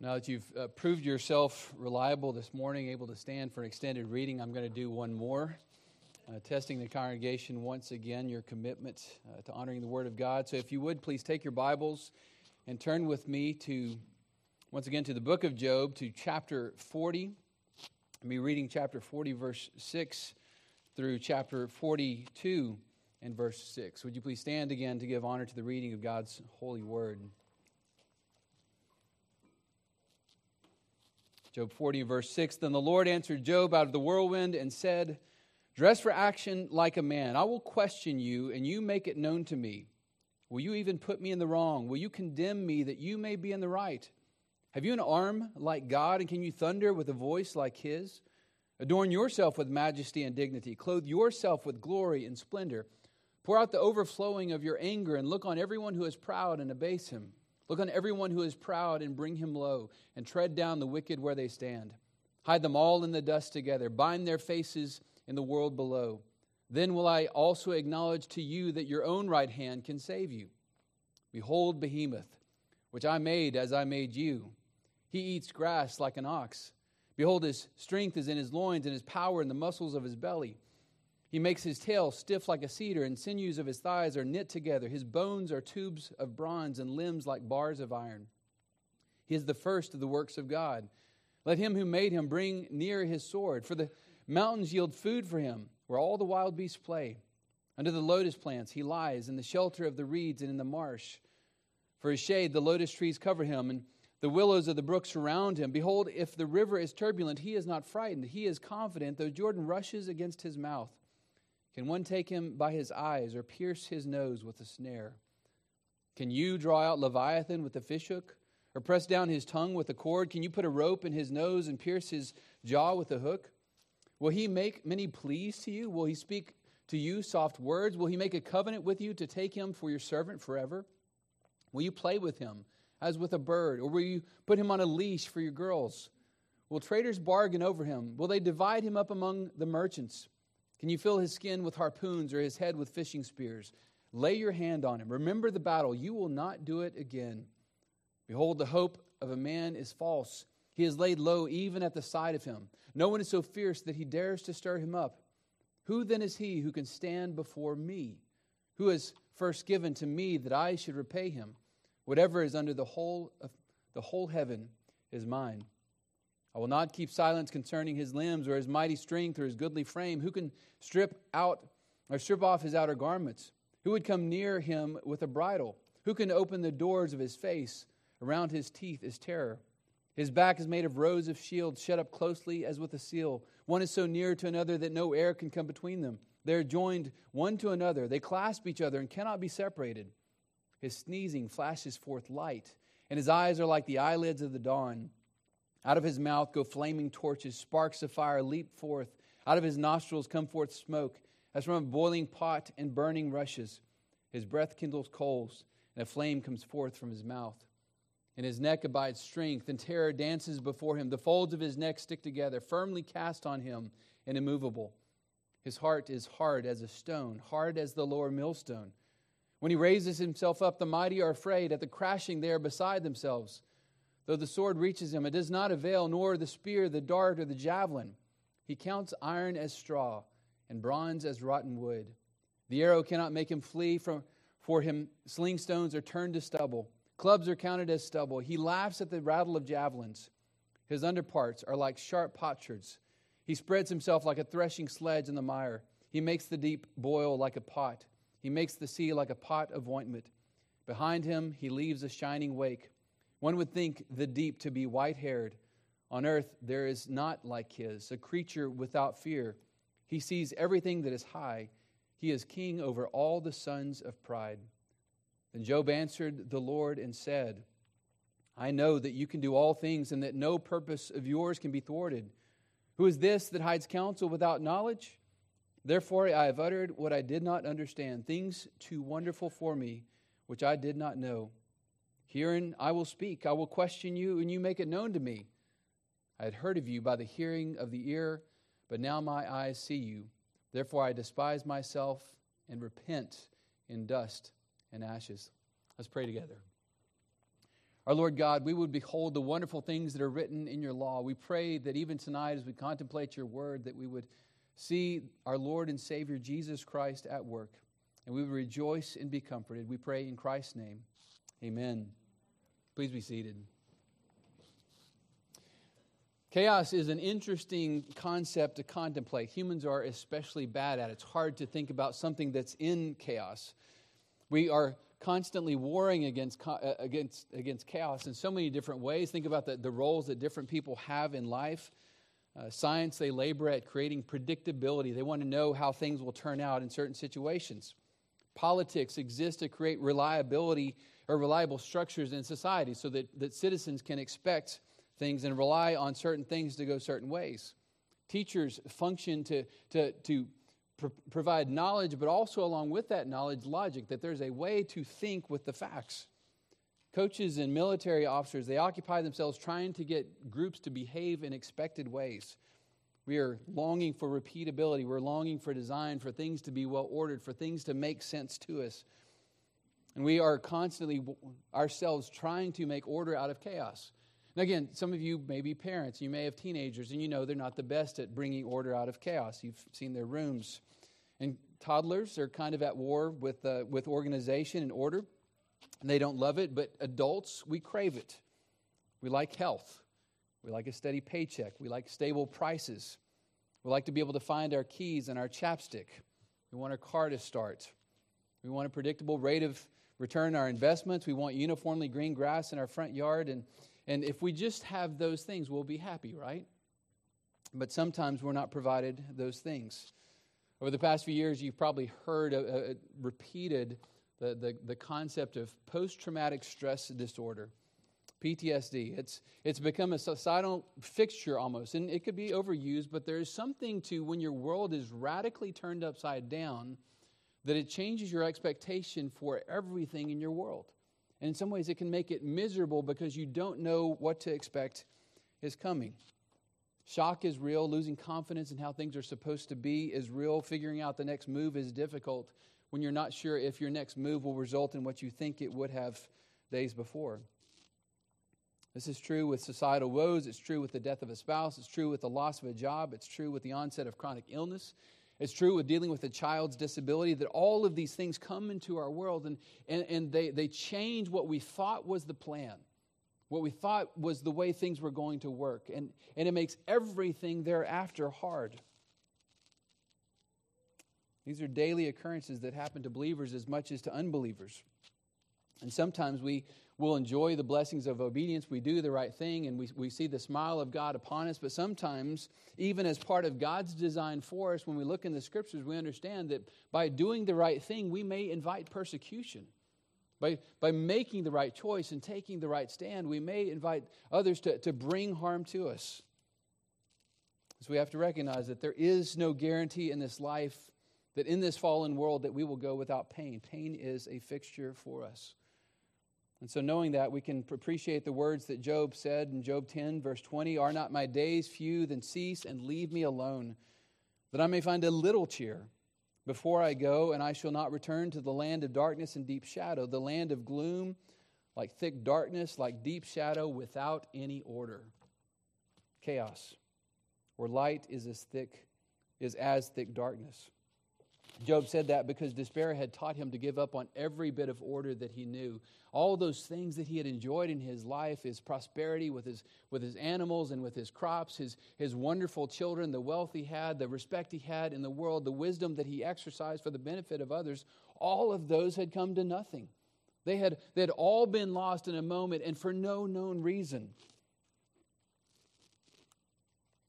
Now that you've uh, proved yourself reliable this morning, able to stand for an extended reading, I'm going to do one more. Uh, testing the congregation once again, your commitment uh, to honoring the Word of God. So if you would, please take your Bibles and turn with me to, once again, to the book of Job, to chapter 40. I'll be reading chapter 40, verse 6 through chapter 42 and verse 6. Would you please stand again to give honor to the reading of God's holy Word? Job 40, verse 6 Then the Lord answered Job out of the whirlwind and said, Dress for action like a man. I will question you, and you make it known to me. Will you even put me in the wrong? Will you condemn me that you may be in the right? Have you an arm like God, and can you thunder with a voice like his? Adorn yourself with majesty and dignity. Clothe yourself with glory and splendor. Pour out the overflowing of your anger, and look on everyone who is proud and abase him. Look on everyone who is proud and bring him low, and tread down the wicked where they stand. Hide them all in the dust together, bind their faces in the world below. Then will I also acknowledge to you that your own right hand can save you. Behold, Behemoth, which I made as I made you. He eats grass like an ox. Behold, his strength is in his loins, and his power in the muscles of his belly. He makes his tail stiff like a cedar, and sinews of his thighs are knit together. His bones are tubes of bronze, and limbs like bars of iron. He is the first of the works of God. Let him who made him bring near his sword, for the mountains yield food for him, where all the wild beasts play. Under the lotus plants he lies, in the shelter of the reeds and in the marsh. For his shade the lotus trees cover him, and the willows of the brook surround him. Behold, if the river is turbulent, he is not frightened. He is confident, though Jordan rushes against his mouth. Can one take him by his eyes or pierce his nose with a snare? Can you draw out Leviathan with a fishhook or press down his tongue with a cord? Can you put a rope in his nose and pierce his jaw with a hook? Will he make many pleas to you? Will he speak to you soft words? Will he make a covenant with you to take him for your servant forever? Will you play with him as with a bird, or will you put him on a leash for your girls? Will traders bargain over him? Will they divide him up among the merchants? Can you fill his skin with harpoons or his head with fishing spears? Lay your hand on him. Remember the battle. You will not do it again. Behold, the hope of a man is false. He is laid low even at the sight of him. No one is so fierce that he dares to stir him up. Who then is he who can stand before me? Who has first given to me that I should repay him? Whatever is under the whole of the whole heaven is mine. I will not keep silence concerning his limbs or his mighty strength or his goodly frame. Who can strip out or strip off his outer garments? Who would come near him with a bridle? Who can open the doors of his face? Around his teeth is terror. His back is made of rows of shields, shut up closely as with a seal. One is so near to another that no air can come between them. They are joined one to another. They clasp each other and cannot be separated. His sneezing flashes forth light, and his eyes are like the eyelids of the dawn. Out of his mouth go flaming torches, sparks of fire leap forth. Out of his nostrils come forth smoke, as from a boiling pot and burning rushes. His breath kindles coals, and a flame comes forth from his mouth. In his neck abides strength, and terror dances before him. The folds of his neck stick together, firmly cast on him and immovable. His heart is hard as a stone, hard as the lower millstone. When he raises himself up, the mighty are afraid. At the crashing, they are beside themselves. Though the sword reaches him, it does not avail, nor the spear, the dart, or the javelin. He counts iron as straw, and bronze as rotten wood. The arrow cannot make him flee from, for him. Sling stones are turned to stubble. Clubs are counted as stubble. He laughs at the rattle of javelins. His underparts are like sharp potsherds. He spreads himself like a threshing sledge in the mire. He makes the deep boil like a pot. He makes the sea like a pot of ointment. Behind him, he leaves a shining wake. One would think the deep to be white haired. On earth, there is not like his, a creature without fear. He sees everything that is high. He is king over all the sons of pride. Then Job answered the Lord and said, I know that you can do all things and that no purpose of yours can be thwarted. Who is this that hides counsel without knowledge? Therefore, I have uttered what I did not understand, things too wonderful for me, which I did not know. Herein I will speak. I will question you, and you make it known to me. I had heard of you by the hearing of the ear, but now my eyes see you. Therefore I despise myself and repent in dust and ashes. Let's pray together. Our Lord God, we would behold the wonderful things that are written in your law. We pray that even tonight, as we contemplate your word, that we would see our Lord and Savior Jesus Christ at work, and we would rejoice and be comforted. We pray in Christ's name. Amen. Please be seated. Chaos is an interesting concept to contemplate. Humans are especially bad at it. It's hard to think about something that's in chaos. We are constantly warring against, uh, against, against chaos in so many different ways. Think about the, the roles that different people have in life. Uh, science, they labor at creating predictability. They want to know how things will turn out in certain situations. Politics exist to create reliability or reliable structures in society so that, that citizens can expect things and rely on certain things to go certain ways. Teachers function to, to, to provide knowledge, but also along with that knowledge, logic, that there's a way to think with the facts. Coaches and military officers, they occupy themselves trying to get groups to behave in expected ways. We are longing for repeatability. We're longing for design, for things to be well ordered, for things to make sense to us. And we are constantly ourselves trying to make order out of chaos. Now, again, some of you may be parents, you may have teenagers, and you know they're not the best at bringing order out of chaos. You've seen their rooms. And toddlers are kind of at war with, uh, with organization and order. And they don't love it, but adults, we crave it. We like health. We like a steady paycheck. We like stable prices. We like to be able to find our keys and our chapstick. We want our car to start. We want a predictable rate of return on our investments. We want uniformly green grass in our front yard. And and if we just have those things, we'll be happy, right? But sometimes we're not provided those things. Over the past few years, you've probably heard uh, uh, repeated the, the, the concept of post traumatic stress disorder. PTSD. It's, it's become a societal fixture almost, and it could be overused, but there is something to when your world is radically turned upside down that it changes your expectation for everything in your world. And in some ways, it can make it miserable because you don't know what to expect is coming. Shock is real. Losing confidence in how things are supposed to be is real. Figuring out the next move is difficult when you're not sure if your next move will result in what you think it would have days before. This is true with societal woes. It's true with the death of a spouse. It's true with the loss of a job. It's true with the onset of chronic illness. It's true with dealing with a child's disability that all of these things come into our world and, and, and they, they change what we thought was the plan, what we thought was the way things were going to work. And, and it makes everything thereafter hard. These are daily occurrences that happen to believers as much as to unbelievers. And sometimes we will enjoy the blessings of obedience. We do the right thing and we, we see the smile of God upon us. But sometimes, even as part of God's design for us, when we look in the scriptures, we understand that by doing the right thing, we may invite persecution. By, by making the right choice and taking the right stand, we may invite others to, to bring harm to us. So we have to recognize that there is no guarantee in this life that in this fallen world that we will go without pain. Pain is a fixture for us. And so, knowing that, we can appreciate the words that Job said in Job 10, verse 20 Are not my days few? Then cease and leave me alone, that I may find a little cheer before I go, and I shall not return to the land of darkness and deep shadow, the land of gloom, like thick darkness, like deep shadow, without any order. Chaos, where light is as thick, is as thick darkness. Job said that because despair had taught him to give up on every bit of order that he knew. All those things that he had enjoyed in his life, his prosperity with his, with his animals and with his crops, his, his wonderful children, the wealth he had, the respect he had in the world, the wisdom that he exercised for the benefit of others, all of those had come to nothing. They had, they had all been lost in a moment and for no known reason.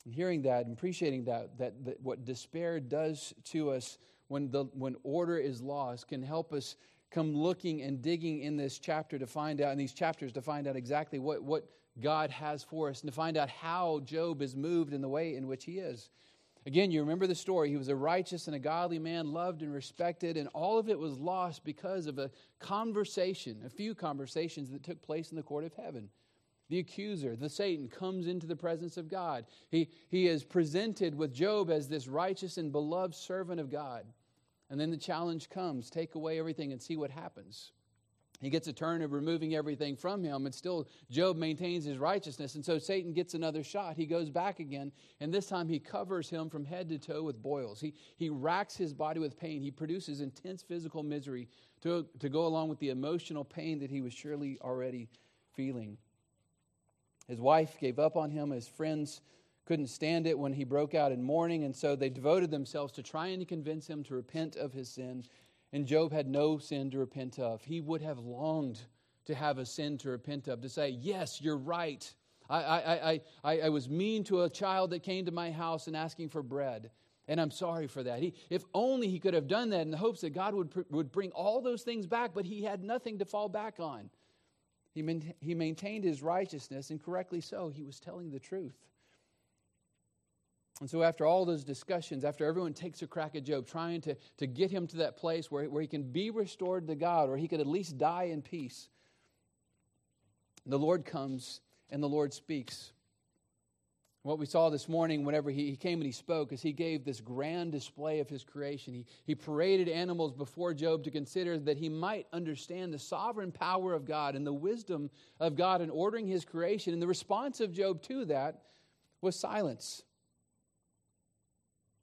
And hearing that and appreciating that, that, that what despair does to us when, the, when order is lost can help us come looking and digging in this chapter to find out, in these chapters, to find out exactly what, what God has for us and to find out how Job is moved in the way in which he is. Again, you remember the story. He was a righteous and a godly man, loved and respected, and all of it was lost because of a conversation, a few conversations that took place in the court of heaven. The accuser, the Satan, comes into the presence of God. He, he is presented with Job as this righteous and beloved servant of God. And then the challenge comes take away everything and see what happens. he gets a turn of removing everything from him, and still Job maintains his righteousness. And so Satan gets another shot. He goes back again, and this time he covers him from head to toe with boils. He, he racks his body with pain. He produces intense physical misery to, to go along with the emotional pain that he was surely already feeling. His wife gave up on him. His friends couldn't stand it when he broke out in mourning, and so they devoted themselves to trying to convince him to repent of his sin and Job had no sin to repent of. He would have longed to have a sin to repent of, to say, Yes, you're right. I, I, I, I, was mean to a child that came to my house and asking for bread, and I'm sorry for that. He, if only he could have done that in the hopes that God would, would bring all those things back, but he had nothing to fall back on. He, he maintained his righteousness, and correctly so. He was telling the truth. And so, after all those discussions, after everyone takes a crack at Job, trying to, to get him to that place where, where he can be restored to God, or he could at least die in peace, the Lord comes and the Lord speaks. What we saw this morning, whenever he, he came and he spoke, is he gave this grand display of his creation. He, he paraded animals before Job to consider that he might understand the sovereign power of God and the wisdom of God in ordering his creation. And the response of Job to that was silence.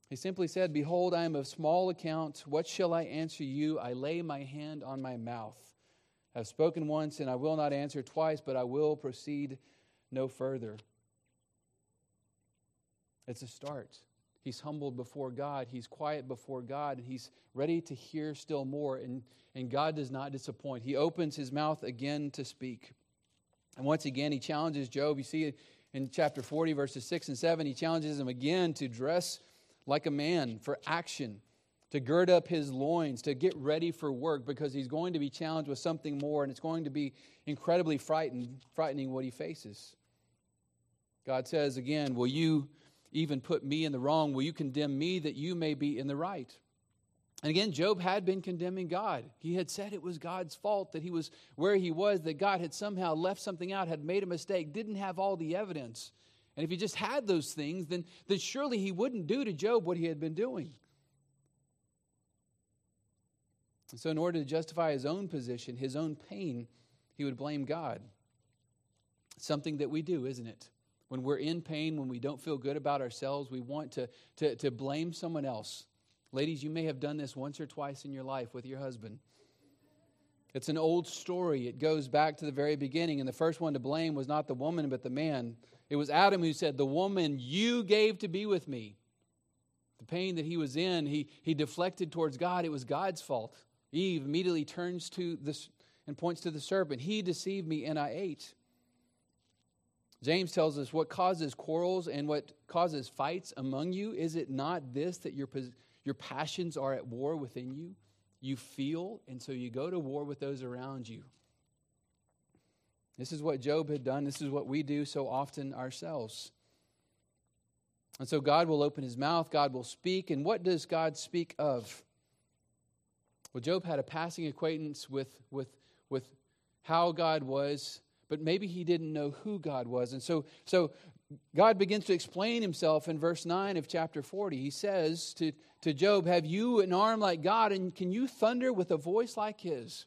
He simply said, Behold, I am of small account. What shall I answer you? I lay my hand on my mouth. I have spoken once, and I will not answer twice, but I will proceed no further. It's a start. He's humbled before God. He's quiet before God, and he's ready to hear still more. And, and God does not disappoint. He opens his mouth again to speak. And once again, he challenges Job. You see in chapter 40, verses 6 and 7, he challenges him again to dress like a man for action, to gird up his loins, to get ready for work because he's going to be challenged with something more and it's going to be incredibly frightened, frightening what he faces. God says again, Will you even put me in the wrong? Will you condemn me that you may be in the right? And again, Job had been condemning God. He had said it was God's fault that he was where he was, that God had somehow left something out, had made a mistake, didn't have all the evidence. And if he just had those things, then, then surely he wouldn't do to Job what he had been doing. And so, in order to justify his own position, his own pain, he would blame God. Something that we do, isn't it? When we're in pain, when we don't feel good about ourselves, we want to, to, to blame someone else. Ladies, you may have done this once or twice in your life with your husband. It's an old story. It goes back to the very beginning. And the first one to blame was not the woman, but the man. It was Adam who said, The woman you gave to be with me. The pain that he was in, he, he deflected towards God. It was God's fault. Eve immediately turns to this and points to the serpent. He deceived me and I ate. James tells us what causes quarrels and what causes fights among you. Is it not this that your, your passions are at war within you? You feel, and so you go to war with those around you. This is what Job had done. This is what we do so often ourselves. And so God will open his mouth, God will speak. And what does God speak of? Well, Job had a passing acquaintance with, with, with how God was, but maybe he didn't know who God was. And so, so God begins to explain himself in verse 9 of chapter 40. He says to, to Job, Have you an arm like God, and can you thunder with a voice like his?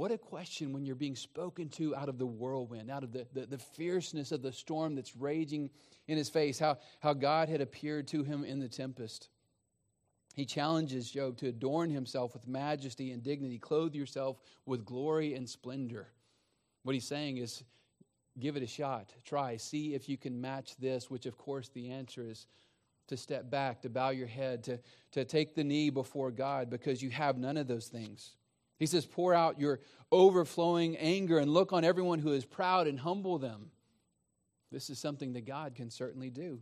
What a question when you're being spoken to out of the whirlwind, out of the, the, the, fierceness of the storm that's raging in his face, how, how God had appeared to him in the tempest. He challenges Job to adorn himself with majesty and dignity, clothe yourself with glory and splendor. What he's saying is, give it a shot. Try. See if you can match this, which, of course, the answer is to step back, to bow your head, to, to take the knee before God because you have none of those things. He says, Pour out your overflowing anger and look on everyone who is proud and humble them. This is something that God can certainly do.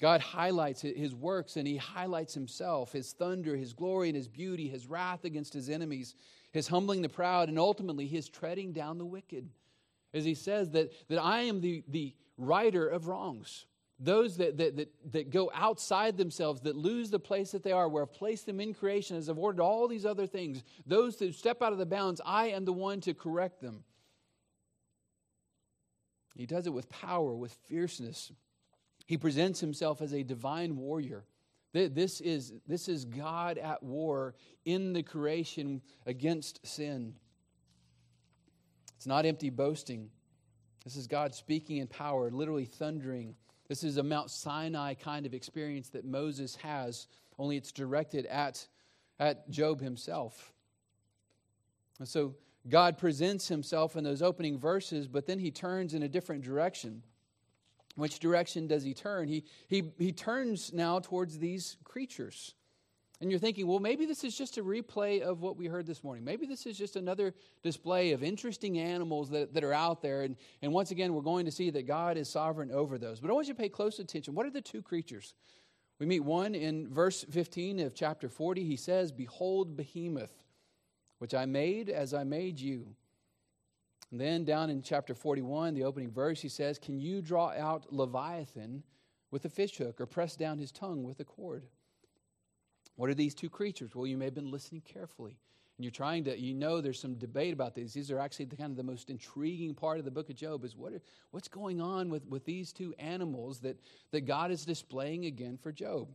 God highlights his works and he highlights himself, his thunder, his glory, and his beauty, his wrath against his enemies, his humbling the proud, and ultimately his treading down the wicked. As he says that, that I am the, the righter of wrongs. Those that, that, that, that go outside themselves, that lose the place that they are, where I've placed them in creation, as I've ordered all these other things, those that step out of the bounds, I am the one to correct them. He does it with power, with fierceness. He presents himself as a divine warrior. This is, this is God at war in the creation against sin. It's not empty boasting. This is God speaking in power, literally thundering. This is a Mount Sinai kind of experience that Moses has, only it's directed at, at Job himself. And so God presents himself in those opening verses, but then he turns in a different direction. Which direction does he turn? He, he, he turns now towards these creatures. And you're thinking, well, maybe this is just a replay of what we heard this morning. Maybe this is just another display of interesting animals that, that are out there. And, and once again, we're going to see that God is sovereign over those. But I want you to pay close attention. What are the two creatures? We meet one in verse 15 of chapter 40. He says, Behold, behemoth, which I made as I made you. And then down in chapter 41, the opening verse, he says, Can you draw out Leviathan with a fishhook or press down his tongue with a cord? What are these two creatures? Well, you may have been listening carefully. And you're trying to, you know, there's some debate about these. These are actually the kind of the most intriguing part of the book of Job is what are, what's going on with, with these two animals that, that God is displaying again for Job.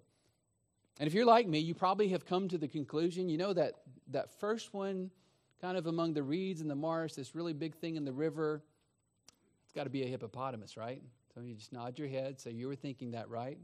And if you're like me, you probably have come to the conclusion, you know, that that first one, kind of among the reeds and the marsh, this really big thing in the river, it's got to be a hippopotamus, right? So you just nod your head, say you were thinking that right.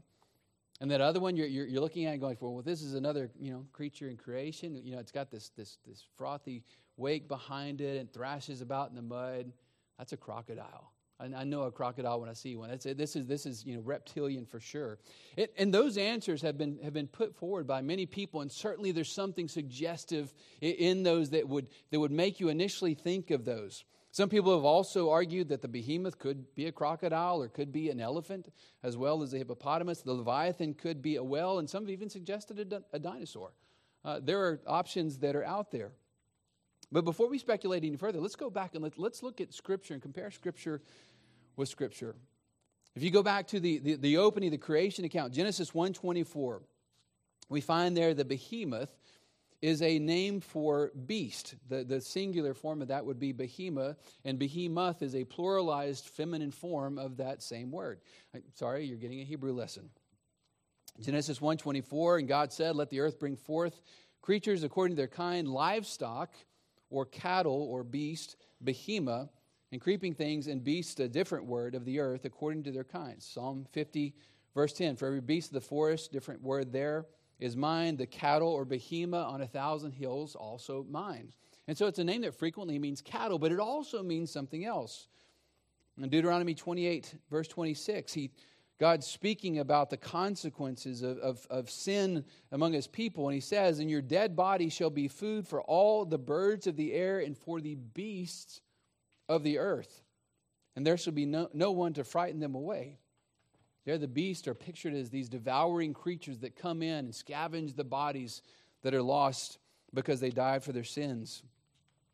And that other one you're, you're, you're, looking at and going, well, this is another you know creature in creation. You know, it's got this this this frothy wake behind it and thrashes about in the mud. That's a crocodile. I, I know a crocodile when I see one. That's, this is this is you know reptilian for sure. It, and those answers have been have been put forward by many people, and certainly there's something suggestive in, in those that would that would make you initially think of those. Some people have also argued that the behemoth could be a crocodile or could be an elephant, as well as a hippopotamus. The leviathan could be a whale, and some have even suggested a, a dinosaur. Uh, there are options that are out there. But before we speculate any further, let's go back and let, let's look at Scripture and compare Scripture with Scripture. If you go back to the, the, the opening, of the creation account, Genesis 1.24, we find there the behemoth is a name for beast. The, the singular form of that would be behemoth, and behemoth is a pluralized feminine form of that same word. I, sorry, you're getting a Hebrew lesson. Genesis 1:24, and God said, "Let the earth bring forth creatures according to their kind, livestock, or cattle, or beast, behemoth, and creeping things, and beasts, a different word of the earth, according to their kinds." Psalm 50, verse 10. For every beast of the forest, different word there is mine, the cattle or behemoth on a thousand hills, also mine. And so it's a name that frequently means cattle, but it also means something else. In Deuteronomy 28, verse 26, he, God's speaking about the consequences of, of, of sin among his people, and he says, And your dead body shall be food for all the birds of the air and for the beasts of the earth. And there shall be no, no one to frighten them away. There, the beasts are pictured as these devouring creatures that come in and scavenge the bodies that are lost because they died for their sins.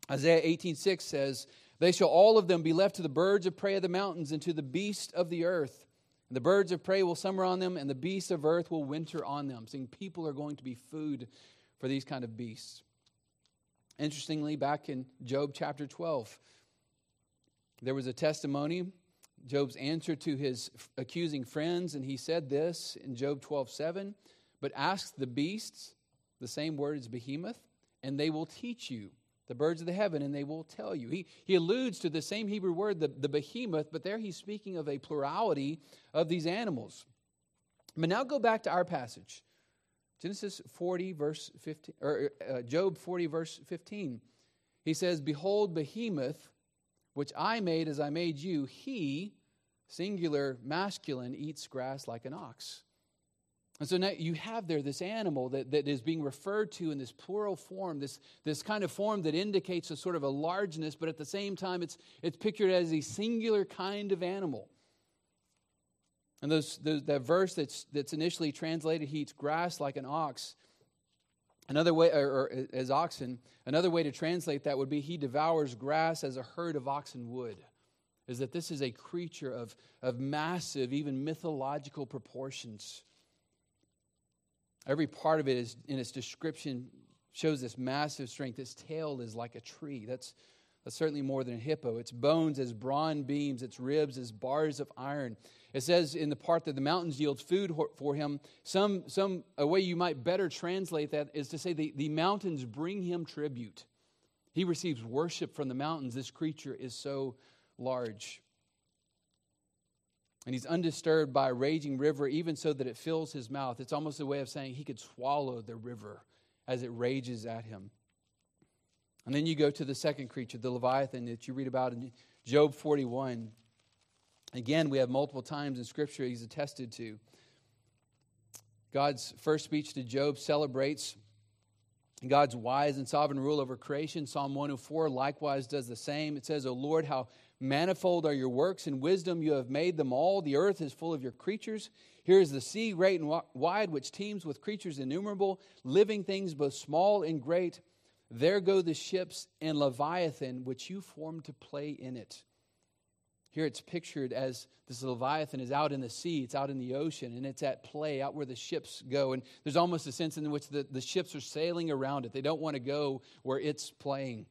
Isaiah 18:6 says, "They shall all of them be left to the birds of prey of the mountains and to the beasts of the earth. And the birds of prey will summer on them, and the beasts of earth will winter on them." Saying people are going to be food for these kind of beasts. Interestingly, back in Job chapter 12, there was a testimony Job's answer to his accusing friends, and he said this in Job 12 7 But ask the beasts, the same word as behemoth, and they will teach you, the birds of the heaven, and they will tell you. He, he alludes to the same Hebrew word, the, the behemoth, but there he's speaking of a plurality of these animals. But now go back to our passage. Genesis 40, verse 15, or uh, Job 40, verse 15. He says, Behold, behemoth which I made as I made you, he, singular masculine, eats grass like an ox. And so now you have there this animal that, that is being referred to in this plural form, this, this kind of form that indicates a sort of a largeness, but at the same time it's, it's pictured as a singular kind of animal. And those, those, that verse that's, that's initially translated, he eats grass like an ox, Another way, or, or, as oxen, another way to translate that would be he devours grass as a herd of oxen would. Is that this is a creature of, of massive, even mythological proportions. Every part of it is in its description shows this massive strength. Its tail is like a tree. That's, that's certainly more than a hippo. Its bones as bronze beams, its ribs as bars of iron. It says in the part that the mountains yields food for him, some, some a way you might better translate that is to say the, the mountains bring him tribute. He receives worship from the mountains. This creature is so large. And he's undisturbed by a raging river, even so that it fills his mouth. It's almost a way of saying he could swallow the river as it rages at him. And then you go to the second creature, the Leviathan, that you read about in Job 41. Again, we have multiple times in Scripture he's attested to. God's first speech to Job celebrates God's wise and sovereign rule over creation. Psalm 104 likewise does the same. It says, O Lord, how manifold are your works, in wisdom you have made them all. The earth is full of your creatures. Here is the sea, great and wide, which teems with creatures innumerable, living things both small and great. There go the ships and Leviathan, which you formed to play in it. Here it's pictured as this Leviathan is out in the sea, it's out in the ocean, and it's at play out where the ships go. And there's almost a sense in which the, the ships are sailing around it. They don't want to go where it's playing.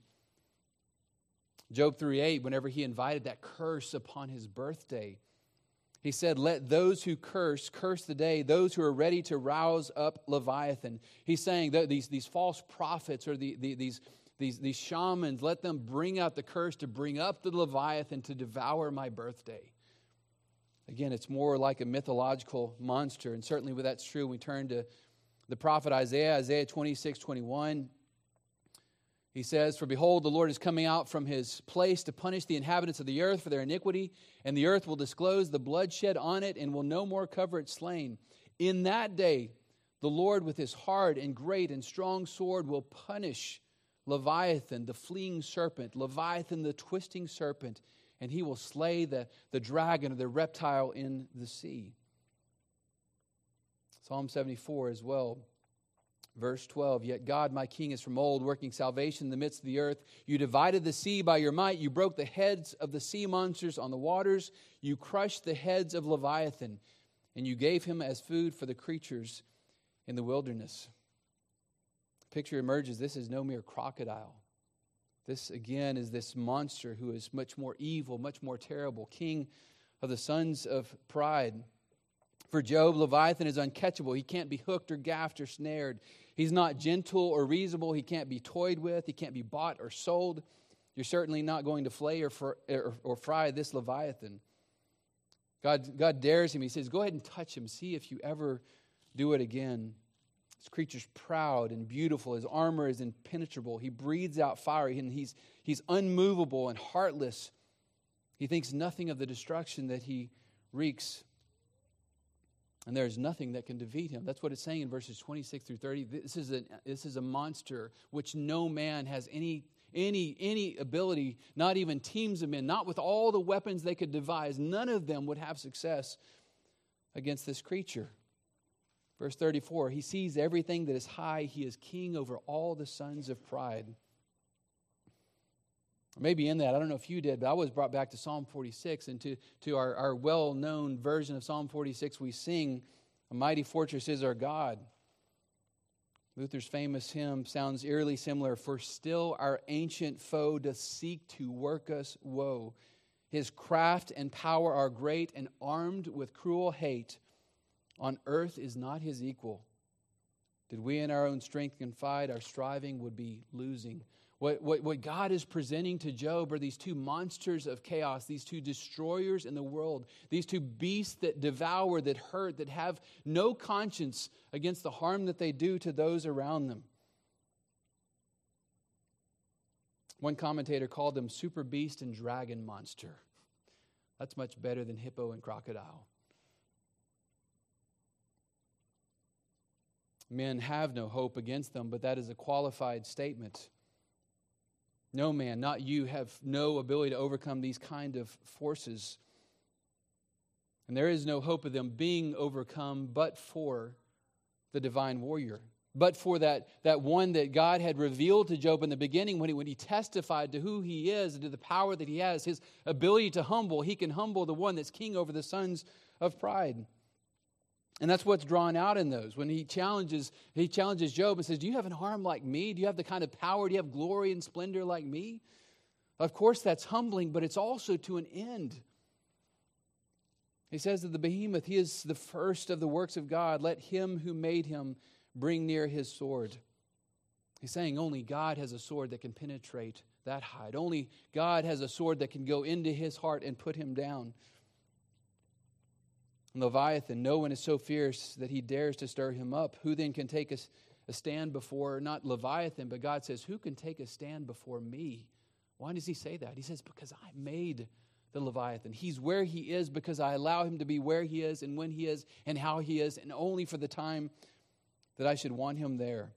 Job 3:8, whenever he invited that curse upon his birthday, he said, Let those who curse curse the day, those who are ready to rouse up Leviathan. He's saying that these, these false prophets or the, the, these these, these shamans, let them bring out the curse to bring up the Leviathan to devour my birthday. Again, it's more like a mythological monster, and certainly when that's true, we turn to the prophet Isaiah, Isaiah 26, 21. He says, For behold, the Lord is coming out from his place to punish the inhabitants of the earth for their iniquity, and the earth will disclose the bloodshed on it and will no more cover its slain. In that day, the Lord with his hard and great and strong sword will punish Leviathan, the fleeing serpent, Leviathan, the twisting serpent, and he will slay the, the dragon or the reptile in the sea. Psalm 74 as well. Verse 12, yet God, my King, is from old, working salvation in the midst of the earth. You divided the sea by your might. You broke the heads of the sea monsters on the waters. You crushed the heads of Leviathan, and you gave him as food for the creatures in the wilderness picture emerges this is no mere crocodile. This, again, is this monster who is much more evil, much more terrible, king of the sons of pride. For Job, Leviathan is uncatchable. He can't be hooked or gaffed or snared. He's not gentle or reasonable. He can't be toyed with. He can't be bought or sold. You're certainly not going to flay or, fr- or, or fry this Leviathan. God, God dares him. He says, Go ahead and touch him. See if you ever do it again. This creature's proud and beautiful. His armor is impenetrable. He breathes out fire, and he's, he's unmovable and heartless. He thinks nothing of the destruction that he wreaks. And there is nothing that can defeat him. That's what it's saying in verses 26 through 30. This is a, this is a monster which no man has any, any, any ability, not even teams of men, not with all the weapons they could devise. None of them would have success against this creature. Verse 34 He sees everything that is high, He is king over all the sons of pride. Maybe in that, I don't know if you did, but I was brought back to Psalm 46 and to, to our, our well known version of Psalm 46. We sing, A mighty fortress is our God. Luther's famous hymn sounds eerily similar For still our ancient foe doth seek to work us woe. His craft and power are great, and armed with cruel hate, on earth is not his equal. Did we in our own strength confide, our striving would be losing. What, what, what God is presenting to Job are these two monsters of chaos, these two destroyers in the world, these two beasts that devour, that hurt, that have no conscience against the harm that they do to those around them. One commentator called them super beast and dragon monster. That's much better than hippo and crocodile. Men have no hope against them, but that is a qualified statement. No man, not you, have no ability to overcome these kind of forces. And there is no hope of them being overcome but for the divine warrior, but for that, that one that God had revealed to Job in the beginning when he, when he testified to who he is and to the power that he has, his ability to humble. He can humble the one that's king over the sons of pride. And that's what's drawn out in those. When he challenges, he challenges Job and says, Do you have an arm like me? Do you have the kind of power? Do you have glory and splendor like me? Of course, that's humbling, but it's also to an end. He says that the behemoth, he is the first of the works of God. Let him who made him bring near his sword. He's saying only God has a sword that can penetrate that hide. Only God has a sword that can go into his heart and put him down. Leviathan, no one is so fierce that he dares to stir him up. Who then can take a, a stand before, not Leviathan, but God says, Who can take a stand before me? Why does he say that? He says, Because I made the Leviathan. He's where he is because I allow him to be where he is and when he is and how he is, and only for the time that I should want him there.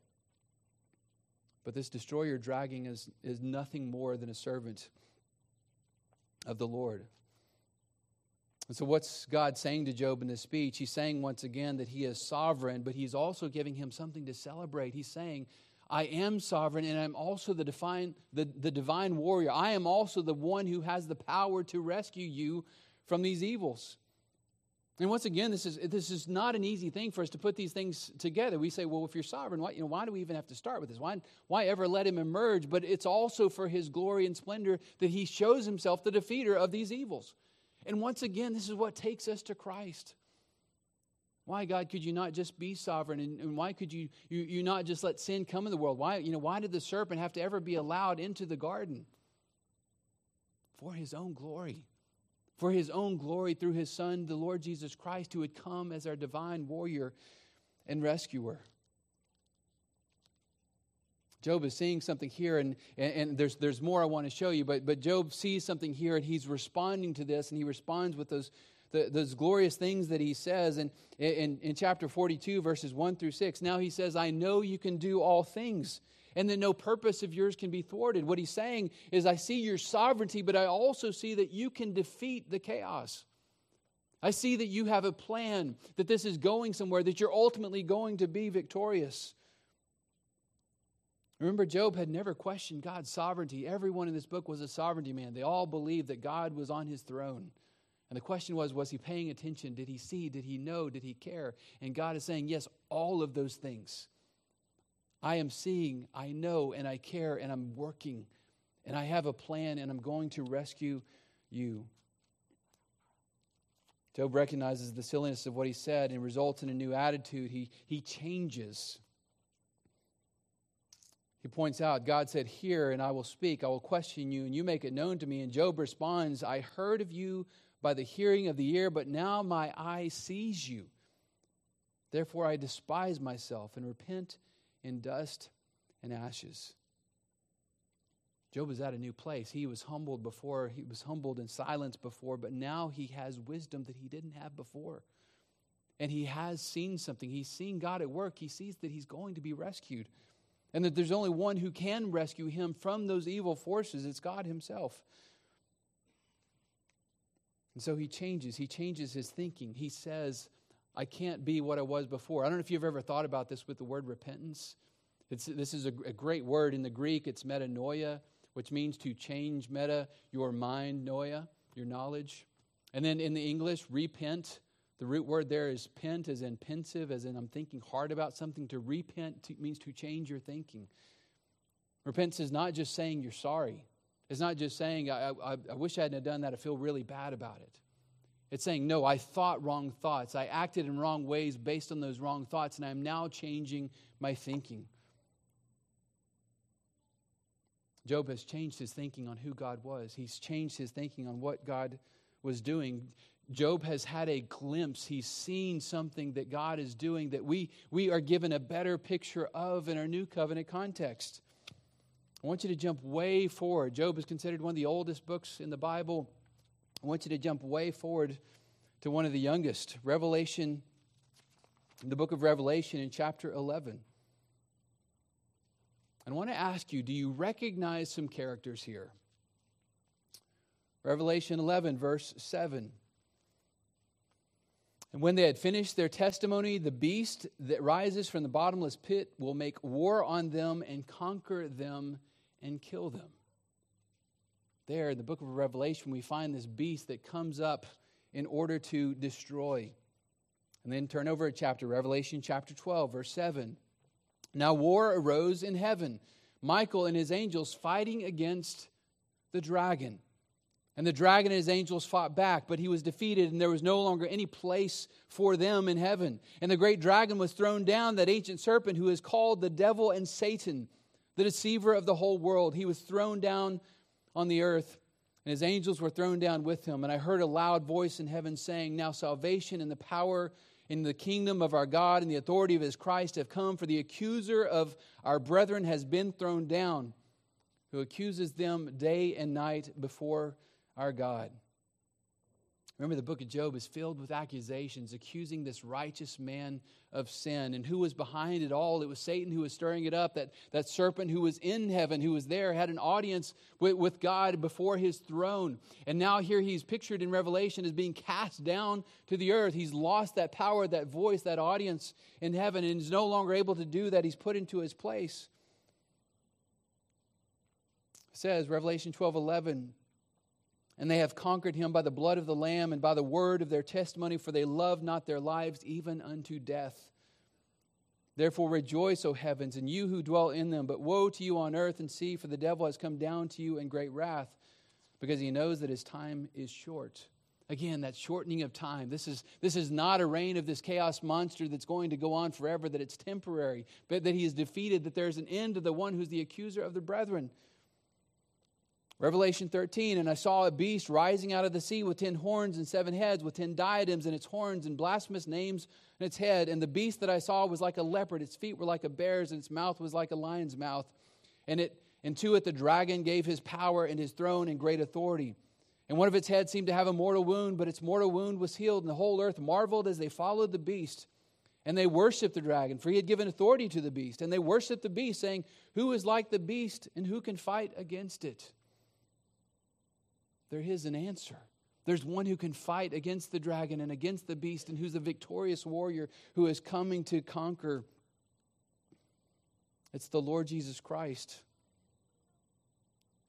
But this destroyer dragging is, is nothing more than a servant of the Lord. And so, what's God saying to Job in this speech? He's saying once again that he is sovereign, but he's also giving him something to celebrate. He's saying, I am sovereign, and I'm also the divine, the, the divine warrior. I am also the one who has the power to rescue you from these evils. And once again, this is, this is not an easy thing for us to put these things together. We say, well, if you're sovereign, why, you know, why do we even have to start with this? Why, why ever let him emerge? But it's also for his glory and splendor that he shows himself the defeater of these evils. And once again, this is what takes us to Christ. Why, God, could you not just be sovereign? And, and why could you, you, you not just let sin come in the world? Why, you know, why did the serpent have to ever be allowed into the garden? For his own glory. For his own glory through his Son, the Lord Jesus Christ, who had come as our divine warrior and rescuer. Job is seeing something here, and, and, and, there's, there's more I want to show you, but, but Job sees something here, and he's responding to this, and he responds with those, the, those glorious things that he says in, in, in chapter 42, verses 1 through 6. Now he says, I know you can do all things, and that no purpose of yours can be thwarted. What he's saying is, I see your sovereignty, but I also see that you can defeat the chaos. I see that you have a plan, that this is going somewhere, that you're ultimately going to be victorious. Remember, Job had never questioned God's sovereignty. Everyone in this book was a sovereignty man. They all believed that God was on his throne. And the question was, was he paying attention? Did he see? Did he know? Did he care? And God is saying, yes, all of those things. I am seeing, I know, and I care, and I'm working, and I have a plan, and I'm going to rescue you. Job recognizes the silliness of what he said and results in a new attitude. He, he changes. He points out, God said, Hear, and I will speak. I will question you, and you make it known to me. And Job responds, I heard of you by the hearing of the ear, but now my eye sees you. Therefore I despise myself and repent in dust and ashes. Job is at a new place. He was humbled before, he was humbled in silence before, but now he has wisdom that he didn't have before. And he has seen something. He's seen God at work. He sees that he's going to be rescued and that there's only one who can rescue him from those evil forces it's God Himself. And so he changes. He changes his thinking. He says, I can't be what I was before. I don't know if you've ever thought about this with the word repentance. It's, this is a, a great word. In the Greek, it's metanoia, which means to change meta, your mind, noia, your knowledge. And then in the English, repent the root word there is pent, as in pensive, as in I'm thinking hard about something. To repent to, means to change your thinking. Repentance is not just saying you're sorry. It's not just saying, I, I, I wish I hadn't done that. I feel really bad about it. It's saying, no, I thought wrong thoughts. I acted in wrong ways based on those wrong thoughts, and I'm now changing my thinking. Job has changed his thinking on who God was, he's changed his thinking on what God was doing. Job has had a glimpse. He's seen something that God is doing that we, we are given a better picture of in our new covenant context. I want you to jump way forward. Job is considered one of the oldest books in the Bible. I want you to jump way forward to one of the youngest, Revelation, the book of Revelation in chapter 11. I want to ask you do you recognize some characters here? Revelation 11, verse 7. And when they had finished their testimony, the beast that rises from the bottomless pit will make war on them and conquer them and kill them. There in the book of Revelation, we find this beast that comes up in order to destroy. And then turn over a chapter, Revelation chapter 12, verse 7. Now war arose in heaven, Michael and his angels fighting against the dragon. And the dragon and his angels fought back, but he was defeated, and there was no longer any place for them in heaven. And the great dragon was thrown down, that ancient serpent who is called the devil and Satan, the deceiver of the whole world. He was thrown down on the earth, and his angels were thrown down with him. And I heard a loud voice in heaven saying, Now salvation and the power in the kingdom of our God and the authority of his Christ have come, for the accuser of our brethren has been thrown down, who accuses them day and night before our God. Remember, the book of Job is filled with accusations accusing this righteous man of sin. And who was behind it all? It was Satan who was stirring it up. That, that serpent who was in heaven, who was there, had an audience with, with God before his throne. And now here he's pictured in Revelation as being cast down to the earth. He's lost that power, that voice, that audience in heaven, and is no longer able to do that. He's put into his place. It says, Revelation 12 11, and they have conquered him by the blood of the Lamb and by the word of their testimony, for they love not their lives even unto death. Therefore rejoice, O heavens, and you who dwell in them. But woe to you on earth and sea, for the devil has come down to you in great wrath, because he knows that his time is short. Again, that shortening of time. This is, this is not a reign of this chaos monster that's going to go on forever, that it's temporary, but that he is defeated, that there's an end to the one who's the accuser of the brethren. Revelation 13, and I saw a beast rising out of the sea with ten horns and seven heads, with ten diadems in its horns and blasphemous names in its head. And the beast that I saw was like a leopard, its feet were like a bear's, and its mouth was like a lion's mouth. And, it, and to it the dragon gave his power and his throne and great authority. And one of its heads seemed to have a mortal wound, but its mortal wound was healed, and the whole earth marveled as they followed the beast. And they worshiped the dragon, for he had given authority to the beast. And they worshiped the beast, saying, Who is like the beast, and who can fight against it? There is an answer. There's one who can fight against the dragon and against the beast, and who's a victorious warrior who is coming to conquer. It's the Lord Jesus Christ.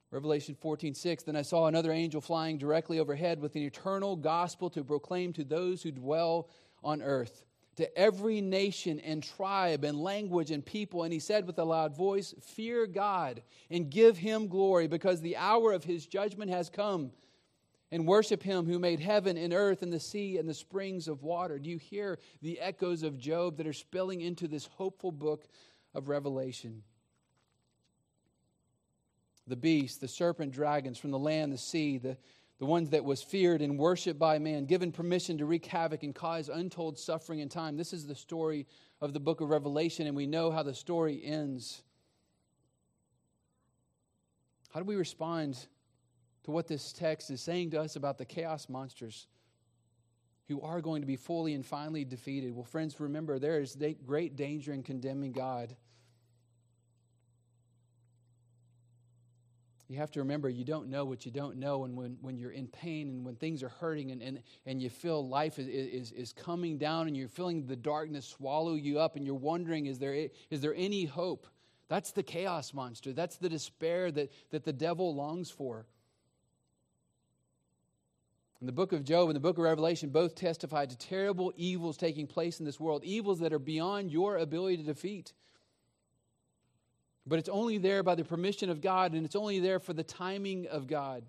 Revelation 14, 6. Then I saw another angel flying directly overhead with an eternal gospel to proclaim to those who dwell on earth, to every nation and tribe and language and people. And he said with a loud voice, Fear God and give him glory, because the hour of his judgment has come. And worship him who made heaven and earth and the sea and the springs of water. Do you hear the echoes of Job that are spilling into this hopeful book of Revelation? The beast, the serpent, dragons from the land, the sea, the the ones that was feared and worshiped by man, given permission to wreak havoc and cause untold suffering and time. This is the story of the book of Revelation, and we know how the story ends. How do we respond to what this text is saying to us about the chaos monsters who are going to be fully and finally defeated? Well, friends, remember there is great danger in condemning God. You have to remember you don't know what you don't know. And when, when you're in pain and when things are hurting and, and, and you feel life is, is, is coming down and you're feeling the darkness swallow you up and you're wondering, is there, is there any hope? That's the chaos monster. That's the despair that, that the devil longs for. In the book of Job and the book of Revelation both testify to terrible evils taking place in this world, evils that are beyond your ability to defeat. But it's only there by the permission of God, and it's only there for the timing of God,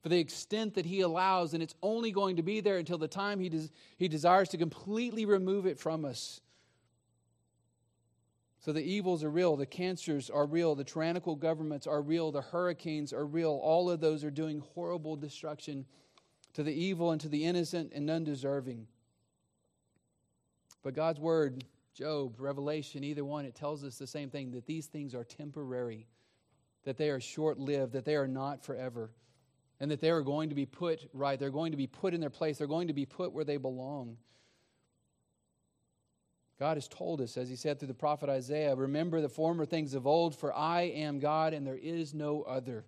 for the extent that He allows, and it's only going to be there until the time He, des- he desires to completely remove it from us. So the evils are real, the cancers are real, the tyrannical governments are real, the hurricanes are real. All of those are doing horrible destruction to the evil and to the innocent and undeserving. But God's word Job, Revelation, either one, it tells us the same thing that these things are temporary, that they are short lived, that they are not forever, and that they are going to be put right. They're going to be put in their place, they're going to be put where they belong. God has told us, as he said through the prophet Isaiah, remember the former things of old, for I am God and there is no other.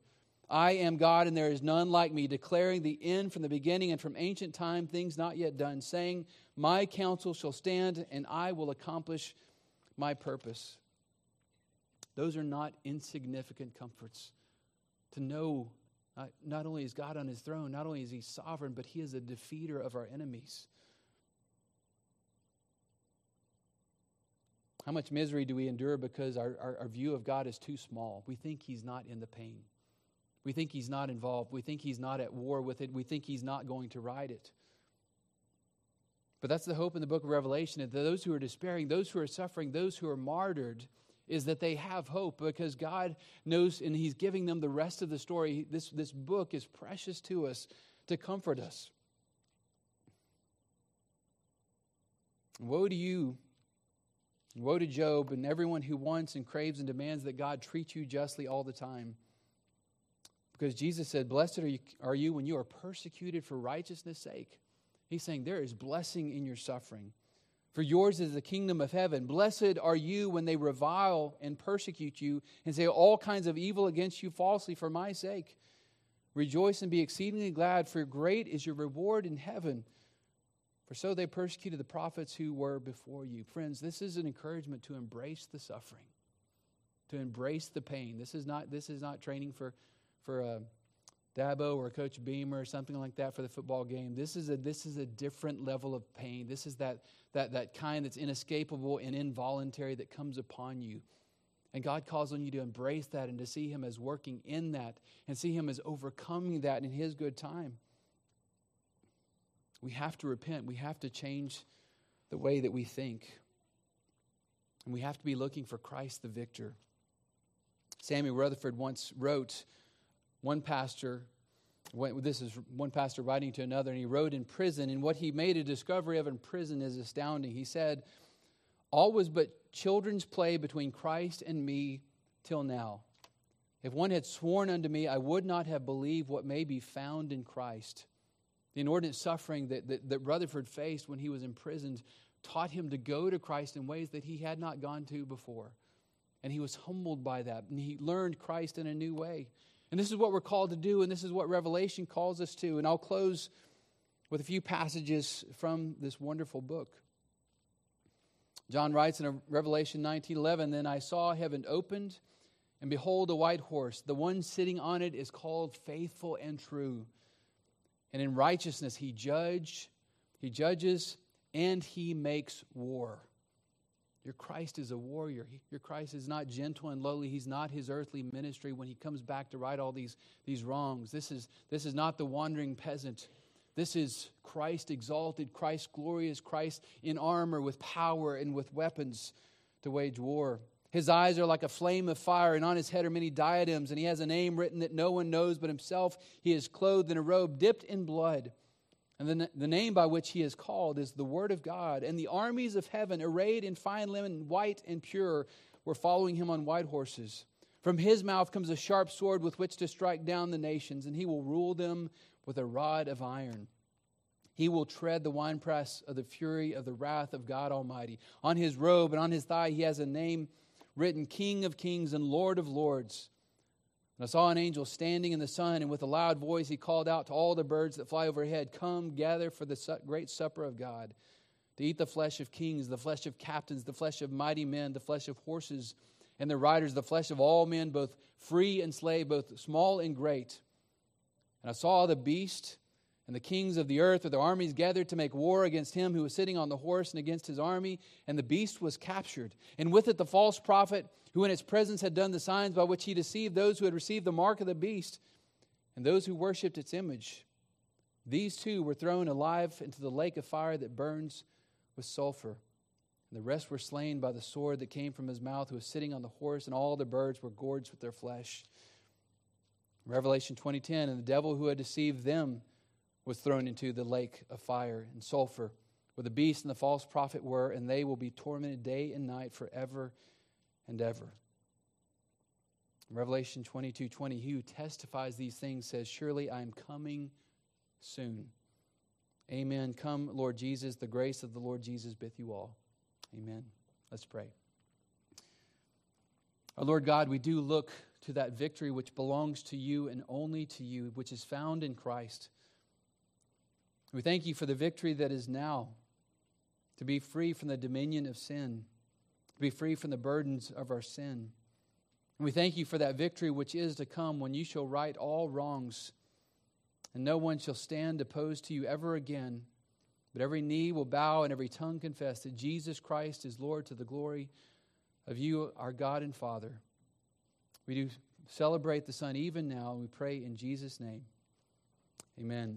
I am God and there is none like me, declaring the end from the beginning and from ancient time, things not yet done, saying, My counsel shall stand and I will accomplish my purpose. Those are not insignificant comforts. To know not only is God on his throne, not only is he sovereign, but he is a defeater of our enemies. How much misery do we endure because our, our, our view of God is too small? We think he's not in the pain. We think he's not involved. We think he's not at war with it. We think he's not going to ride it. But that's the hope in the book of Revelation that those who are despairing, those who are suffering, those who are martyred, is that they have hope because God knows and He's giving them the rest of the story. This, this book is precious to us to comfort us. Woe to you, woe to Job, and everyone who wants and craves and demands that God treat you justly all the time. Because Jesus said, Blessed are you, are you when you are persecuted for righteousness' sake. He's saying there is blessing in your suffering. For yours is the kingdom of heaven. Blessed are you when they revile and persecute you and say all kinds of evil against you falsely for my sake. Rejoice and be exceedingly glad, for great is your reward in heaven. For so they persecuted the prophets who were before you. Friends, this is an encouragement to embrace the suffering, to embrace the pain. This is not, this is not training for, for a Dabo or Coach Beamer or something like that for the football game. This is a, this is a different level of pain. This is that, that, that kind that's inescapable and involuntary that comes upon you. And God calls on you to embrace that and to see Him as working in that and see Him as overcoming that in His good time. We have to repent. We have to change the way that we think. And we have to be looking for Christ the victor. Samuel Rutherford once wrote, one pastor, this is one pastor writing to another, and he wrote in prison, and what he made a discovery of in prison is astounding. He said, All was but children's play between Christ and me till now. If one had sworn unto me, I would not have believed what may be found in Christ. The inordinate suffering that, that, that Rutherford faced when he was imprisoned taught him to go to Christ in ways that he had not gone to before. And he was humbled by that. And he learned Christ in a new way. And this is what we're called to do, and this is what Revelation calls us to. And I'll close with a few passages from this wonderful book. John writes in Revelation 19:11, "Then I saw heaven opened, and behold a white horse. The one sitting on it is called faithful and true. And in righteousness he judged, he judges, and he makes war." Your Christ is a warrior. Your Christ is not gentle and lowly. He's not his earthly ministry when he comes back to right all these, these wrongs. This is, this is not the wandering peasant. This is Christ exalted, Christ glorious, Christ in armor with power and with weapons to wage war. His eyes are like a flame of fire, and on his head are many diadems, and he has a name written that no one knows but himself. He is clothed in a robe dipped in blood. And the, the name by which he is called is the Word of God. And the armies of heaven, arrayed in fine linen, white and pure, were following him on white horses. From his mouth comes a sharp sword with which to strike down the nations, and he will rule them with a rod of iron. He will tread the winepress of the fury of the wrath of God Almighty. On his robe and on his thigh, he has a name written King of Kings and Lord of Lords. I saw an angel standing in the sun, and with a loud voice he called out to all the birds that fly overhead Come, gather for the great supper of God, to eat the flesh of kings, the flesh of captains, the flesh of mighty men, the flesh of horses and their riders, the flesh of all men, both free and slave, both small and great. And I saw the beast and the kings of the earth with their armies gathered to make war against him who was sitting on the horse and against his army. And the beast was captured. And with it the false prophet, who in its presence had done the signs by which he deceived those who had received the mark of the beast and those who worshipped its image. These two were thrown alive into the lake of fire that burns with sulfur. And the rest were slain by the sword that came from his mouth, who was sitting on the horse, and all the birds were gorged with their flesh. Revelation 20:10, and the devil who had deceived them was thrown into the lake of fire and sulfur, where the beast and the false prophet were, and they will be tormented day and night forever and ever. Revelation 22 20, he who testifies these things says, Surely I am coming soon. Amen. Come, Lord Jesus. The grace of the Lord Jesus with you all. Amen. Let's pray. Our Lord God, we do look to that victory which belongs to you and only to you, which is found in Christ. We thank you for the victory that is now to be free from the dominion of sin, to be free from the burdens of our sin. And we thank you for that victory which is to come when you shall right all wrongs, and no one shall stand opposed to you ever again. But every knee will bow and every tongue confess that Jesus Christ is Lord to the glory of you, our God and Father. We do celebrate the Son even now, and we pray in Jesus' name. Amen.